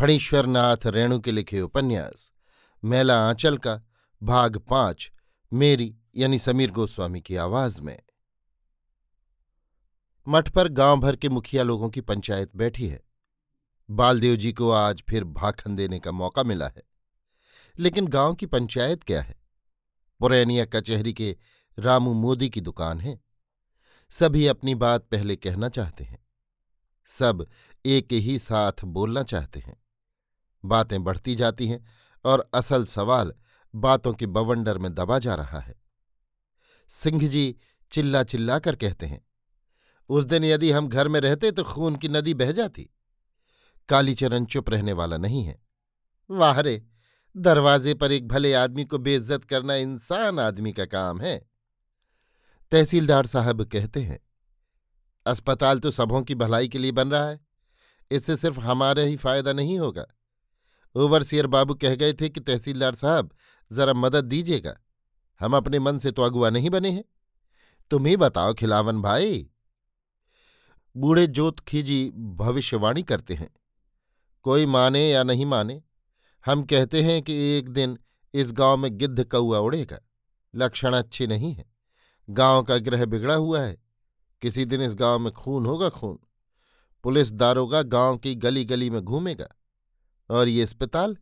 फणीश्वरनाथ रेणु के लिखे उपन्यास, मेला आंचल का, भाग पाँच, मेरी, यानी समीर गोस्वामी की आवाज़ में। मठ पर गाँव भर के मुखिया लोगों की पंचायत बैठी है। बालदेव जी को आज फिर भाखन देने का मौका मिला है। लेकिन गाँव की पंचायत क्या है? पुरैनिया कचहरी के रामू मोदी की दुकान है। सभी अपनी बात पहले कहना चाहते हैं। सब एक ही साथ बोलना चाहते हैं। बातें बढ़ती जाती हैं और असल सवाल बातों के बवंडर में दबा जा रहा है। सिंह जी चिल्ला चिल्ला कर कहते हैं, उस दिन यदि हम घर में रहते तो खून की नदी बह जाती। कालीचरण चुप रहने वाला नहीं है। वाह रे दरवाजे पर एक भले आदमी को बेइज्जत करना इंसान आदमी का काम है। तहसीलदार साहब कहते हैं, अस्पताल तो सबों की भलाई के लिए बन रहा है। इससे सिर्फ़ हमारा ही फ़ायदा नहीं होगा। ओवरसियर बाबू कह गए थे कि तहसीलदार साहब, जरा मदद दीजिएगा। हम अपने मन से तो अगुआ नहीं बने हैं। तुम ही बताओ खिलावन भाई। बूढ़े जोत खीजी भविष्यवाणी करते हैं। कोई माने या नहीं माने, हम कहते हैं कि एक दिन इस गाँव में गिद्ध कौआ उड़ेगा। लक्षण अच्छे नहीं है। गाँव का ग्रह बिगड़ा हुआ है। किसी दिन इस गाँव में खून होगा खून। पुलिस दारोगा गाँव की गली गली में घूमेगा। और ये अस्पताल?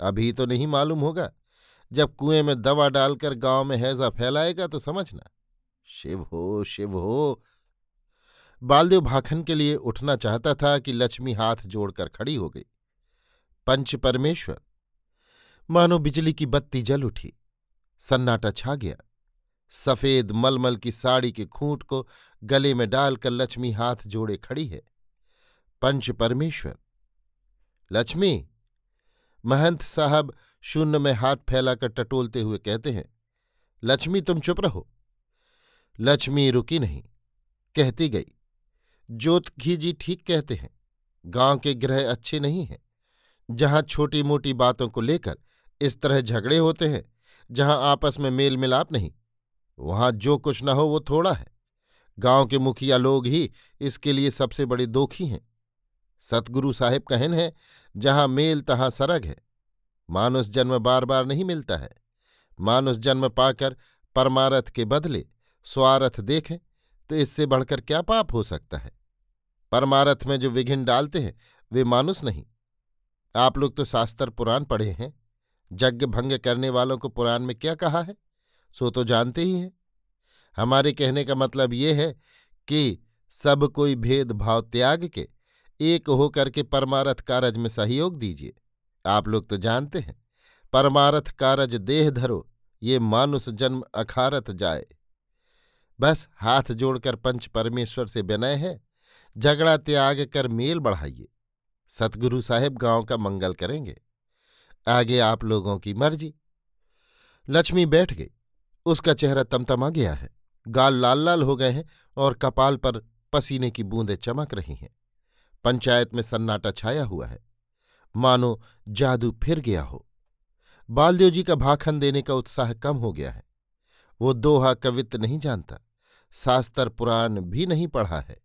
अभी तो नहीं मालूम होगा। जब कुएँ में दवा डालकर गाँव में हैजा फैलाएगा तो समझना। शिव हो शिव हो। बालदेव भाखन के लिए उठना चाहता था कि लक्ष्मी हाथ जोड़कर खड़ी हो गई। पंच परमेश्वर। मानो बिजली की बत्ती जल उठी। सन्नाटा छा गया। सफ़ेद मलमल की साड़ी के खूंट को गले में डालकर लक्ष्मी हाथ जोड़े खड़ी है। पंच परमेश्वर। लक्ष्मी, महंत साहब शून्य में हाथ फैलाकर टटोलते हुए कहते हैं, लक्ष्मी, तुम चुप रहो। लक्ष्मी रुकी नहीं, कहती गई जोतघी जी ठीक कहते हैं, गाँव के ग्रह अच्छे नहीं हैं, जहाँ छोटी मोटी बातों को लेकर इस तरह झगड़े होते हैं, जहाँ आपस में मेल मिलाप नहीं, वहाँ जो कुछ न हो वो थोड़ा है, गाँव के मुखिया लोग ही इसके लिए सबसे बड़े दोखी हैं। सतगुरु साहिब कहन है, जहाँ मेल तहां सरग है। मानुष जन्म बार बार नहीं मिलता है। मानुष जन्म पाकर परमारथ के बदले स्वारथ देखें तो इससे बढ़कर क्या पाप हो सकता है? परमारथ में जो विघिन डालते हैं, वे मानुष नहीं। आप लोग तो शास्त्र पुराण पढ़े हैं। यज्ञ भंग करने वालों को पुराण में क्या कहा है? सो तो जानते ही हैं। हमारे कहने का मतलब ये है कि सब कोई भेदभाव त्याग के एक होकर के परमारथ कारज में सहयोग दीजिए। आप लोग तो जानते हैं, परमारथ कारज देह धरो, ये मानुष जन्म अखारत जाए। बस हाथ जोड़कर पंच परमेश्वर से विनय है, झगड़ा त्याग कर मेल बढ़ाइए। सतगुरु साहेब गाँव का मंगल करेंगे। आगे आप लोगों की मर्ज़ी। लक्ष्मी बैठ गई, उसका चेहरा तमतमा गया है। गाल लाल लाल हो गए हैं और कपाल पर पसीने की बूंदें चमक रही हैं। पंचायत में सन्नाटा छाया हुआ है। मानो जादू फिर गया हो। बालदेव जी का भाखन देने का उत्साह कम हो गया है। वो दोहा कवित्त नहीं जानता, शास्त्र पुराण भी नहीं पढ़ा है।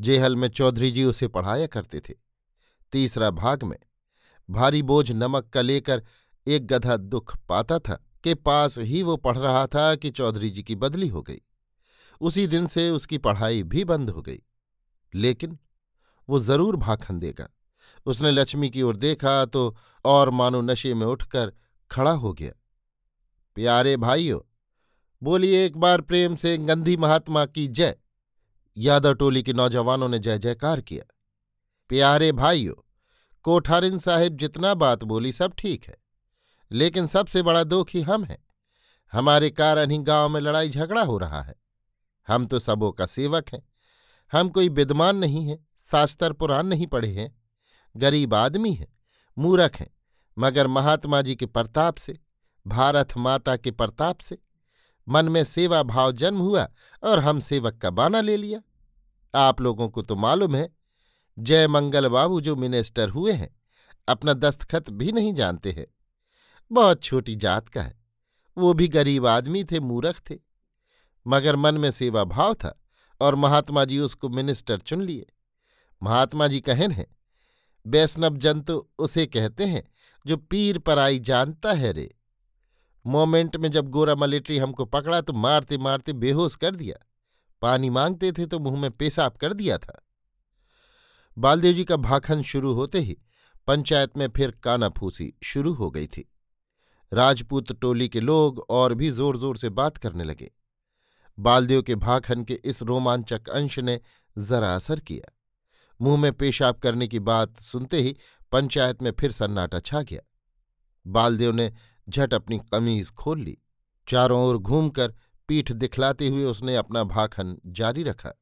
जेहल में चौधरी जी उसे पढ़ाया करते थे। तीसरा भाग में, भारी बोझ नमक का लेकर एक गधा दुख पाता था के पास ही वो पढ़ रहा था कि चौधरी जी की बदली हो गई। उसी दिन से उसकी पढ़ाई भी बंद हो गई। लेकिन वो ज़रूर भाखन देगा। उसने लक्ष्मी की ओर देखा तो और मानो नशे में उठकर खड़ा हो गया। प्यारे भाइयों, बोलिए एक बार प्रेम से गंधी महात्मा की जय। यादव टोली के नौजवानों ने जय जयकार किया। प्यारे भाइयों, कोठारिन साहिब जितना बात बोली सब ठीक है, लेकिन सबसे बड़ा दुख ही हम हैं। हमारे कारण ही गाँव में लड़ाई झगड़ा हो रहा है। हम तो सबों का सेवक हैं। हम कोई विद्वान नहीं है। शास्त्र पुराण नहीं पढ़े हैं। गरीब आदमी हैं, मूरख हैं, मगर महात्मा जी के प्रताप से, भारत माता के प्रताप से, मन में सेवा भाव जन्म हुआ और हम सेवक का बाना ले लिया। आप लोगों को तो मालूम है, जय मंगल बाबू जो मिनिस्टर हुए हैं, अपना दस्तखत भी नहीं जानते हैं। बहुत छोटी जात का है, वो भी गरीब आदमी थे, मूरख थे। मगर मन में सेवा भाव था और महात्मा जी उसको मिनिस्टर चुन लिए। महात्मा जी कहन है, वैष्णव जन तो उसे कहते हैं जो पीर पर आई जानता है रे। मोमेंट में जब गोरा मलेट्री हमको पकड़ा तो मारते मारते बेहोश कर दिया। पानी मांगते थे तो मुँह में पेशाब कर दिया था। बालदेव जी का भाखन शुरू होते ही पंचायत में फिर कानाफूसी शुरू हो गई थी। राजपूत टोली के लोग और भी ज़ोर ज़ोर से बात करने लगे। बालदेव के भाखन के इस रोमांचक अंश ने जरा असर किया। मुँह में पेशाब करने की बात सुनते ही पंचायत में फिर सन्नाटा छा गया। बालदेव ने झट अपनी कमीज खोल ली। चारों ओर घूमकर पीठ दिखलाते हुए उसने अपना भाखन जारी रखा।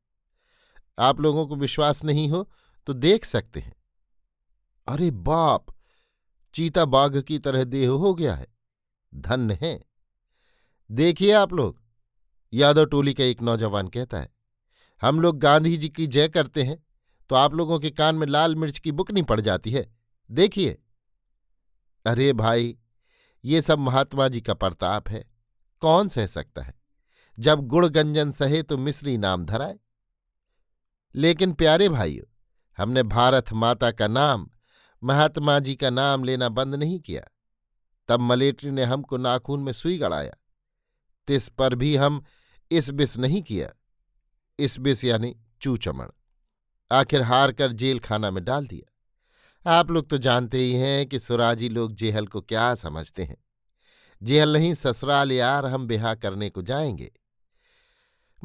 आप लोगों को विश्वास नहीं हो तो देख सकते हैं। अरे बाप! चीता बाघ की तरह देह हो गया है। धन्य है। देखिए आप लोग, यादव टोली का एक नौजवान कहता है, हम लोग गांधी जी की जय करते हैं। तो आप लोगों के कान में लाल मिर्च की बुकनी पड़ जाती है। देखिए। अरे भाई, ये सब महात्मा जी का प्रताप है। कौन सह सकता है? जब गुड़ गंजन सहे तो मिश्री नाम धराए। लेकिन प्यारे भाइयों, हमने भारत माता का नाम, महात्मा जी का नाम लेना बंद नहीं किया। तब मलेट्री ने हमको नाखून में सुई गड़ाया। तिस पर भी हम इस बिस नहीं किया। इस बिस यानी चूचमण। आखिर हार कर जेल खाना में डाल दिया। आप लोग तो जानते ही हैं कि सुराजी लोग जेहल को क्या समझते हैं। जेहल नहीं, ससुराल यार हम बिहा करने को जाएँगे।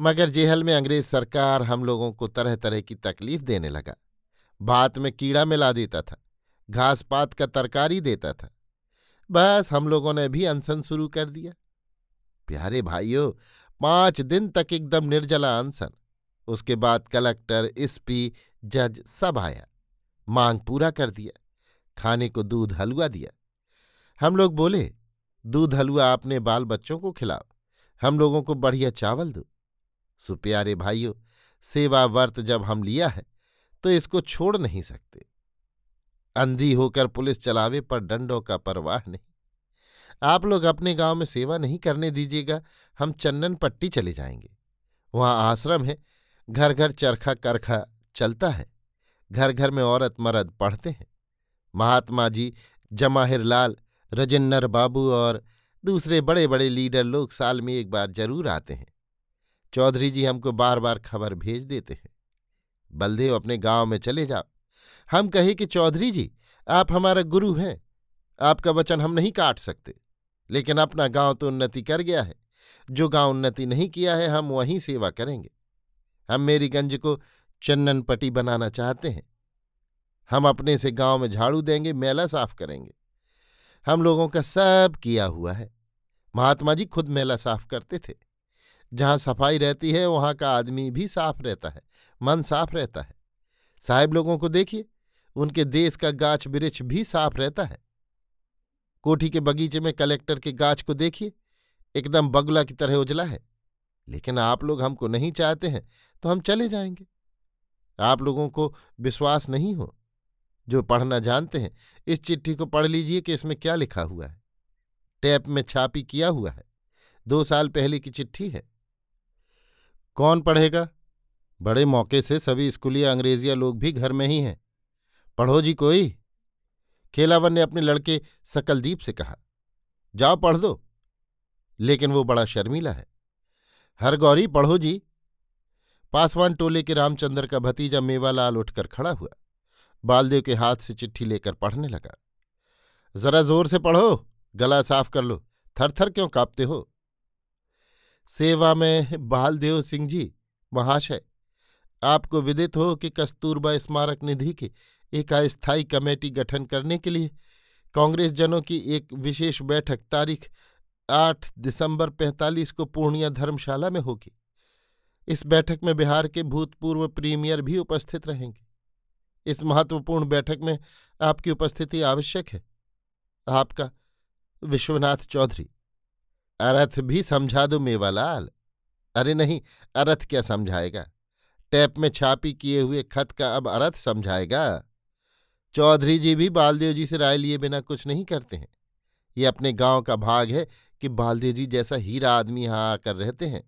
मगर जेहल में अंग्रेज़ सरकार हम लोगों को तरह तरह की तकलीफ़ देने लगा। भात में कीड़ा मिला देता था, घास पात का तरकारी देता था। बस हम लोगों ने भी अनशन शुरू कर दिया। प्यारे भाइयों, पाँच दिन तक एकदम निर्जला अनशन। उसके बाद कलेक्टर, एसपी, जज सब आया। मांग पूरा कर दिया। खाने को दूध हलवा दिया। हम लोग बोले, दूध हलवा आपने बाल बच्चों को खिलाओ। हम लोगों को बढ़िया चावल दो। सुप्यारे भाइयों, सेवा वर्त जब हम लिया है तो इसको छोड़ नहीं सकते। अंधी होकर पुलिस चलावे पर डंडों का परवाह नहीं। आप लोग अपने गाँव में सेवा नहीं करने दीजिएगा, हम चन्नन पट्टी चले जाएँगे। वहाँ आश्रम है घर घर चरखा करखा चलता है। घर घर में औरत मर्द पढ़ते हैं। महात्मा जी, जमाहिर लाल, रजिन्नर बाबू और दूसरे बड़े बड़े लीडर लोग साल में एक बार ज़रूर आते हैं। चौधरी जी हमको बार बार खबर भेज देते हैं। बलदेव अपने गाँव में चले जाओ। हम कहे कि, चौधरी जी, आप हमारा गुरु हैं। आपका वचन हम नहीं काट सकते। लेकिन अपना गाँव तो उन्नति कर गया है। जो गाँव उन्नति नहीं किया है, हम वहीं सेवा करेंगे। हम मेरी गंज को चन्नन पटी बनाना चाहते हैं। हम अपने से गाँव में झाड़ू देंगे, मेला साफ़ करेंगे। हम लोगों का सब किया हुआ है। महात्मा जी खुद मेला साफ़ करते थे। जहाँ सफ़ाई रहती है, वहाँ का आदमी भी साफ़ रहता है, मन साफ़ रहता है। साहेब लोगों को देखिए, उनके देश का गाछ वृक्ष भी साफ़ रहता है। कोठी के बगीचे में कलेक्टर के गाछ को देखिए, एकदम बगुला की तरह उजला है। लेकिन आप लोग हमको नहीं चाहते हैं तो हम चले जाएँगे। आप लोगों को विश्वास नहीं हो, जो पढ़ना जानते हैं, इस चिट्ठी को पढ़ लीजिए कि इसमें क्या लिखा हुआ है। टैप में छापी किया हुआ है। दो साल पहले की चिट्ठी है। कौन पढ़ेगा? बड़े मौके से सभी स्कूलिया अंग्रेजिया लोग भी घर में ही हैं। पढ़ो जी कोई। खेलावन ने अपने लड़के सकलदीप से कहा, जाओ पढ़ दो लेकिन वो बड़ा शर्मीला है। हर गौरी, पढ़ो जी। पासवान टोले के रामचंद्र का भतीजा मेवालाल उठकर खड़ा हुआ। बालदेव के हाथ से चिट्ठी लेकर पढ़ने लगा। जरा ज़ोर से पढ़ो, गला साफ़ कर लो। थर थर क्यों कांपते हो? सेवा में बालदेव सिंह जी, महाशय। आपको विदित हो कि कस्तूरबा स्मारक निधि की एक अस्थायी कमेटी गठन करने के लिए कांग्रेस जनों की एक विशेष बैठक तारीख आठ दिसंबर पैंतालीस को पूर्णिया धर्मशाला में होगी। इस बैठक में बिहार के भूतपूर्व प्रीमियर भी उपस्थित रहेंगे। इस महत्वपूर्ण बैठक में आपकी उपस्थिति आवश्यक है। आपका विश्वनाथ चौधरी, अरथ भी समझा दो मेवालाल। अरे नहीं, अरथ क्या समझाएगा? टैप में छापी किए हुए खत का अब अर्थ समझाएगा। चौधरी जी भी बालदेव जी से राय लिए बिना कुछ नहीं करते हैं। ये अपने गाँव का भाग है कि बालदेव जी जैसा हीरा आदमी यहाँ आकर रहते हैं,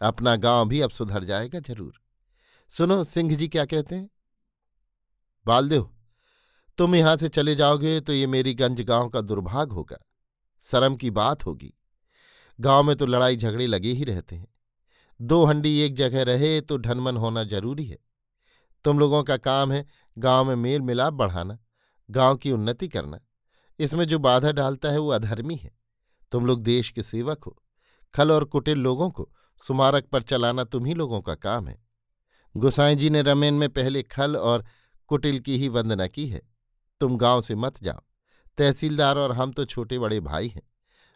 अपना गाँव भी अब सुधर जाएगा ज़रूर। सुनो, सिंह जी क्या कहते हैं? बालदेव तुम यहाँ से चले जाओगे तो ये मेरी गंज गाँव का दुर्भाग होगा। शर्म की बात होगी। गाँव में तो लड़ाई झगड़े लगे ही रहते हैं। दो हंडी एक जगह रहे तो ढनमन होना ज़रूरी है। तुम लोगों का काम है गाँव में मेल मिलाप बढ़ाना, गाँव की उन्नति करना। इसमें जो बाधा डालता है वो अधर्मी है। तुम लोग देश के सेवक हो। खल और कुटिल लोगों को सुमारक पर चलाना तुम्ही लोगों का काम है। गुसाई जी ने रमेन में पहले खल और कुटिल की ही वंदना की है। तुम गाँव से मत जाओ। तहसीलदार और हम तो छोटे बड़े भाई हैं।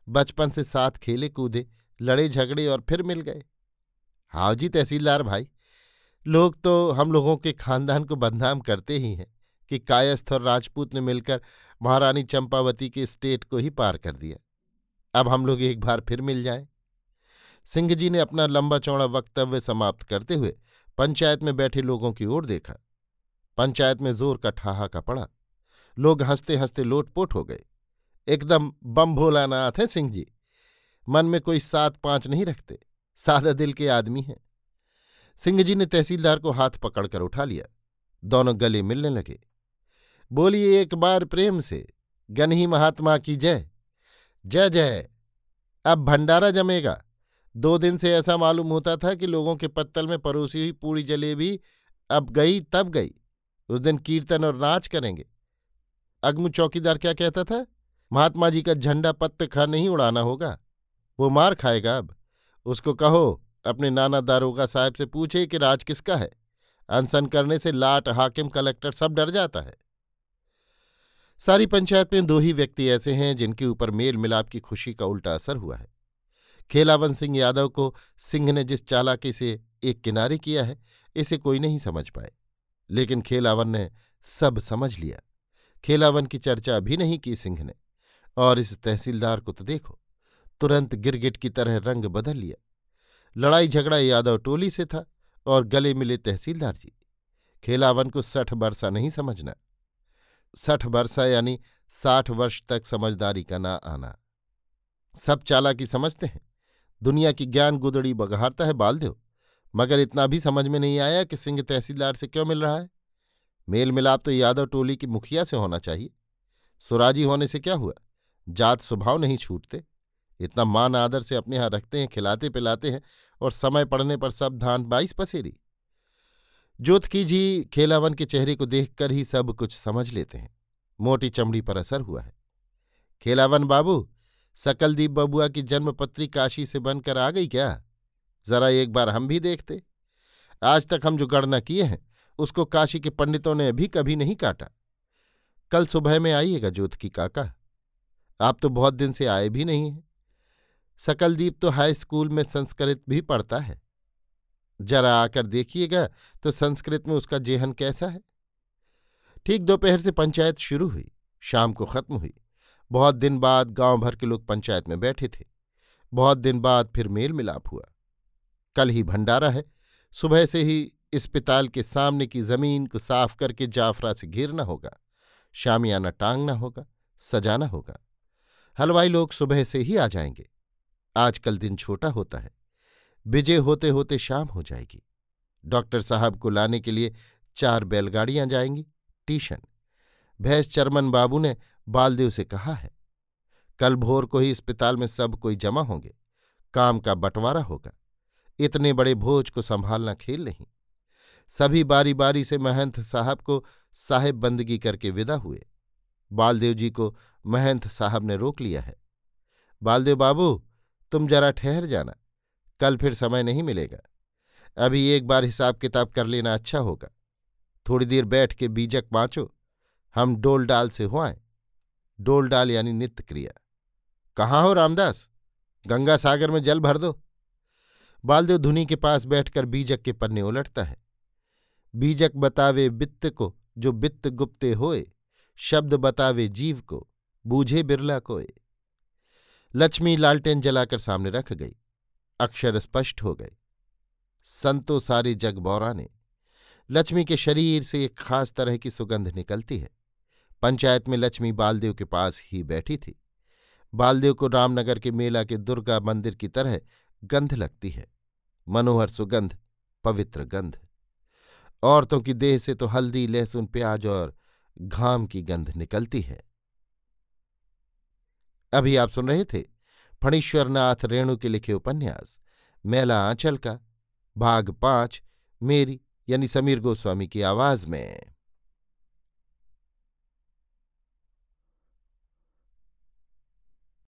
बचपन से साथ खेले कूदे, लड़े झगड़े और फिर मिल गए। हाओ जी तहसीलदार भाई, लोग तो हम लोगों के खानदान को बदनाम करते ही हैं कि कायस्थ और राजपूत ने मिलकर महारानी चंपावती के स्टेट को ही पार कर दिया। अब हम लोग एक बार फिर मिल जाएँ। सिंह जी ने अपना लंबा चौड़ा वक्तव्य समाप्त करते हुए पंचायत में बैठे लोगों की ओर देखा। पंचायत में ज़ोर का ठहाका पड़ा। लोग हँसते हँसते लोटपोट हो गए। एकदम बम भोलानाथ है सिंह जी। मन में कोई सात पाँच नहीं रखते। सादा दिल के आदमी हैं। सिंह जी ने तहसीलदार को हाथ पकड़कर उठा लिया। दोनों गले मिलने लगे। बोलिए एक बार प्रेम से। गनही महात्मा की जय। जय जय। अब भंडारा जमेगा। दो दिन से ऐसा मालूम होता था कि लोगों के पत्तल में परोसी हुई पूरी जलेबी अब गई, तब गई। उस दिन कीर्तन और नाच करेंगे। अगमु चौकीदार क्या कहता था? महात्मा जी का झंडा पत्त खा नहीं उड़ाना होगा। वो मार खाएगा अब। उसको कहो, अपने नाना दारोगा साहब से पूछे कि राज किसका है? अनसन करने से लाट, हाकिम, कलेक्टर सब डर जाता है। सारी पंचायत में दो ही व्यक्ति ऐसे हैं जिनके ऊपर मेल मिलाप की खुशी का उल्टा असर हुआ है। खेलावन सिंह यादव को सिंह ने जिस चालाकी से एक किनारे किया है, इसे कोई नहीं समझ पाए। लेकिन खेलावन ने सब समझ लिया। खेलावन की चर्चा भी नहीं की सिंह ने, और इस तहसीलदार को तो देखो, तुरंत गिरगिट की तरह रंग बदल लिया। लड़ाई झगड़ा यादव टोली से था और गले मिले तहसीलदार जी। खेलावन को सठ बरसा नहीं समझना। सठ वर्षा यानी साठ वर्ष तक समझदारी का ना आना। सब चालाकी समझते हैं। दुनिया की ज्ञान गुदड़ी बघारता है बालदेव मगर इतना भी समझ में नहीं आया कि सिंह तहसीलदार से क्यों मिल रहा है। मेल मिलाप तो यादव टोली की मुखिया से होना चाहिए। सुराजी होने से क्या हुआ? जात स्वभाव नहीं छूटते। इतना मान आदर से अपने यहाँ रखते हैं खिलाते पिलाते हैं और समय पड़ने पर सब धान बाईस पसेरी। जोतकी जी खेलावन के चेहरे को देखकर ही सब कुछ समझ लेते हैं। मोटी चमड़ी पर असर हुआ है। खेलावन बाबू, सकलदीप बबुआ की जन्मपत्री काशी से बनकर आ गई क्या? जरा एक बार हम भी देखते। आज तक हम जो गणना किए हैं, उसको काशी के पंडितों ने अभी कभी नहीं काटा। कल सुबह में आइएगा जोत की काका। आप तो बहुत दिन से आए भी नहीं हैं। सकलदीप तो हाई स्कूल में संस्कृत भी पढ़ता है। जरा आकर देखिएगा तो संस्कृत में उसका जेहन कैसा है। ठीक दोपहर से पंचायत शुरू हुई, शाम को खत्म हुई। बहुत दिन बाद गाँव भर के लोग पंचायत में बैठे थे। बहुत दिन बाद फिर मेल मिलाप हुआ। कल ही भंडारा है। सुबह से ही अस्पताल के सामने की ज़मीन को साफ़ करके जाफरा से घेरना होगा। शामियाना टांगना होगा, सजाना होगा। हलवाई लोग सुबह से ही आ जाएँगे। आजकल दिन छोटा होता है। विजय होते होते शाम हो जाएगी। डॉक्टर साहब को लाने के लिए चार बैलगाड़ियाँ जाएँगी, टीशन। भैंस चरमन बाबू ने बालदेव से कहा है, कल भोर को ही अस्पताल में सब कोई जमा होंगे, काम का बंटवारा होगा। इतने बड़े भोज को संभालना खेल नहीं। सभी बारी बारी से महंत साहब को साहेब बंदगी करके विदा हुए। बालदेव जी को महंत साहब ने रोक लिया है। बालदेव बाबू, तुम जरा ठहर जाना। कल फिर समय नहीं मिलेगा। अभी एक बार हिसाब किताब कर लेना अच्छा होगा। थोड़ी देर बैठ के बीजक बाँचो। हम डोल डाल से हुआएँ डोल डाल यानी नित्य क्रिया। कहाँ हो रामदास? गंगा सागर में जल भर दो। बालदेव धुनी के पास बैठकर बीजक के पन्ने उलटता है। बीजक बतावे बित्त को, जो बित्त गुप्ते होए, शब्द बतावे जीव को, बूझे बिरला कोए। लक्ष्मी लालटेन जलाकर सामने रख गई। अक्षर स्पष्ट हो गए। संतो सारे जग बौराने। लक्ष्मी के शरीर से एक खास तरह की सुगंध निकलती है। पंचायत में लक्ष्मी बालदेव के पास ही बैठी थी। बालदेव को रामनगर के मेला के दुर्गा मंदिर की तरह गंध लगती है। मनोहर सुगंध, पवित्र गंध। औरतों की देह से तो हल्दी, लहसुन, प्याज और घाम की गंध निकलती है। अभी आप सुन रहे थे फणीश्वरनाथ रेणु के लिखे उपन्यास, मेला आंचल का भाग पाँच, मेरी यानी समीर गोस्वामी की आवाज़ में।